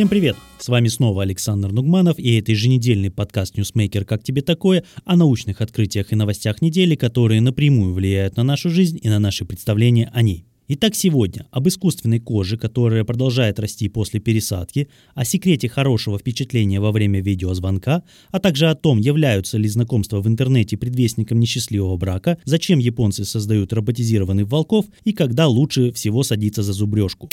Всем привет! С вами снова Александр Нугманов и это еженедельный подкаст «Ньюсмейкер. Как тебе такое?» о научных открытиях и новостях недели, которые напрямую влияют на нашу жизнь и на наши представления о ней. Итак, сегодня об искусственной коже, которая продолжает расти после пересадки, о секрете хорошего впечатления во время видеозвонка, а также о том, являются ли знакомства в интернете предвестником несчастливого брака, зачем японцы создают роботизированных волков и когда лучше всего садиться за зубрежку.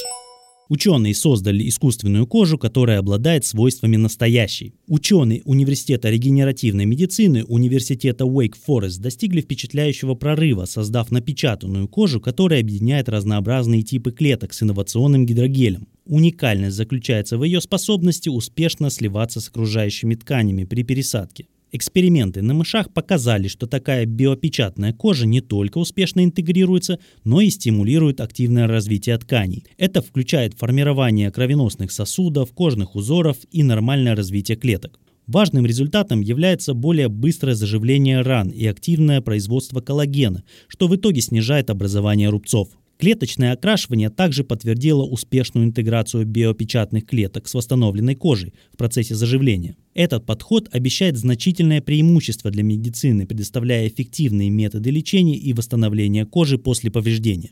Ученые создали искусственную кожу, которая обладает свойствами настоящей. Ученые Университета регенеративной медицины Университета Wake Forest достигли впечатляющего прорыва, создав напечатанную кожу, которая объединяет разнообразные типы клеток с инновационным гидрогелем. Уникальность заключается в ее способности успешно сливаться с окружающими тканями при пересадке. Эксперименты на мышах показали, что такая биопечатная кожа не только успешно интегрируется, но и стимулирует активное развитие тканей. Это включает формирование кровеносных сосудов, кожных узоров и нормальное развитие клеток. Важным результатом является более быстрое заживление ран и активное производство коллагена, что в итоге снижает образование рубцов. Клеточное окрашивание также подтвердило успешную интеграцию биопечатных клеток с восстановленной кожей в процессе заживления. Этот подход обещает значительное преимущество для медицины, предоставляя эффективные методы лечения и восстановления кожи после повреждения.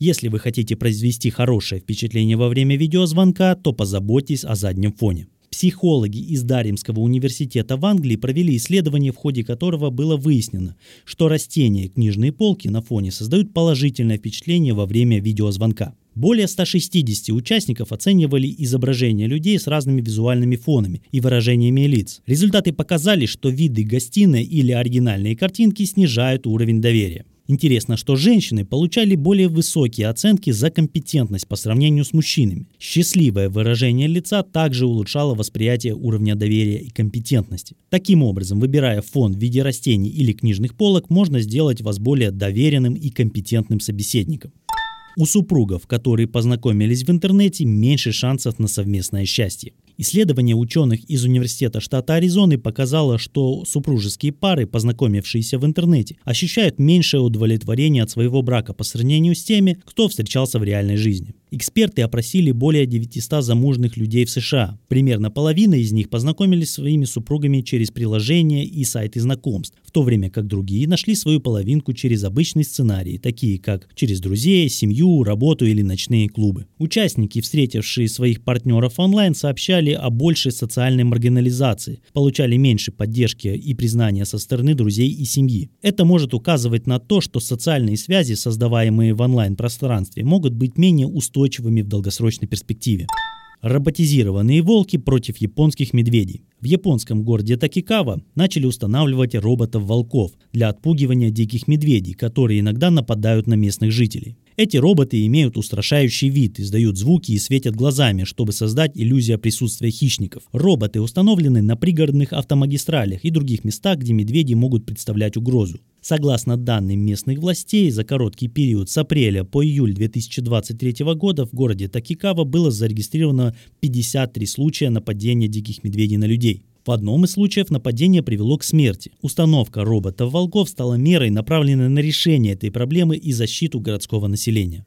Если вы хотите произвести хорошее впечатление во время видеозвонка, то позаботьтесь о заднем фоне. Психологи из Даримского университета в Англии провели исследование, в ходе которого было выяснено, что растения и книжные полки на фоне создают положительное впечатление во время видеозвонка. Более 160 участников оценивали изображения людей с разными визуальными фонами и выражениями лиц. Результаты показали, что виды гостиной или оригинальные картинки снижают уровень доверия. Интересно, что женщины получали более высокие оценки за компетентность по сравнению с мужчинами. Счастливое выражение лица также улучшало восприятие уровня доверия и компетентности. Таким образом, выбирая фон в виде растений или книжных полок, можно сделать вас более доверенным и компетентным собеседником. У супругов, которые познакомились в интернете, меньше шансов на совместное счастье. Исследование ученых из Университета штата Аризоны показало, что супружеские пары, познакомившиеся в интернете, ощущают меньшее удовлетворение от своего брака по сравнению с теми, кто встречался в реальной жизни. Эксперты опросили более 900 замужних людей в США. Примерно половина из них познакомились с своими супругами через приложения и сайты знакомств, в то время как другие нашли свою половинку через обычные сценарии, такие как через друзей, семью, работу или ночные клубы. Участники, встретившие своих партнеров онлайн, сообщали о большей социальной маргинализации, получали меньше поддержки и признания со стороны друзей и семьи. Это может указывать на то, что социальные связи, создаваемые в онлайн-пространстве, могут быть менее устойчивыми в долгосрочной перспективе. Роботизированные волки против японских медведей. В японском городе Такикава начали устанавливать роботов-волков для отпугивания диких медведей, которые иногда нападают на местных жителей. Эти роботы имеют устрашающий вид, издают звуки и светят глазами, чтобы создать иллюзию присутствия хищников. Роботы установлены на пригородных автомагистралях и других местах, где медведи могут представлять угрозу. Согласно данным местных властей, за короткий период с апреля по июль 2023 года в городе Такикава было зарегистрировано 53 случая нападения диких медведей на людей. В одном из случаев нападение привело к смерти. Установка роботов-волков стала мерой, направленной на решение этой проблемы и защиту городского населения.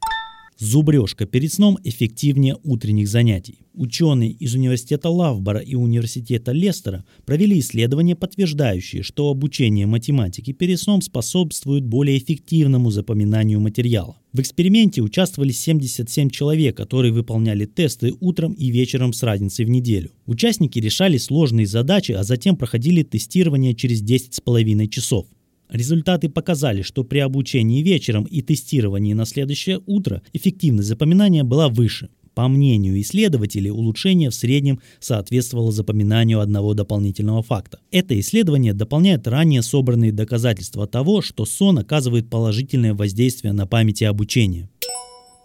Зубрежка перед сном эффективнее утренних занятий. Ученые из университета Лавбора и университета Лестера провели исследования, подтверждающие, что обучение математике перед сном способствует более эффективному запоминанию материала. В эксперименте участвовали 77 человек, которые выполняли тесты утром и вечером с разницей в неделю. Участники решали сложные задачи, а затем проходили тестирование через 10,5 часов. Результаты показали, что при обучении вечером и тестировании на следующее утро эффективность запоминания была выше. По мнению исследователей, улучшение в среднем соответствовало запоминанию одного дополнительного факта. Это исследование дополняет ранее собранные доказательства того, что сон оказывает положительное воздействие на память и обучение.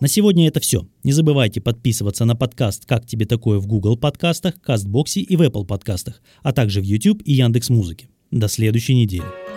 На сегодня это все. Не забывайте подписываться на подкаст «Как тебе такое» в Google подкастах, Кастбоксе и в Apple подкастах, а также в YouTube и Яндекс Музыке. До следующей недели.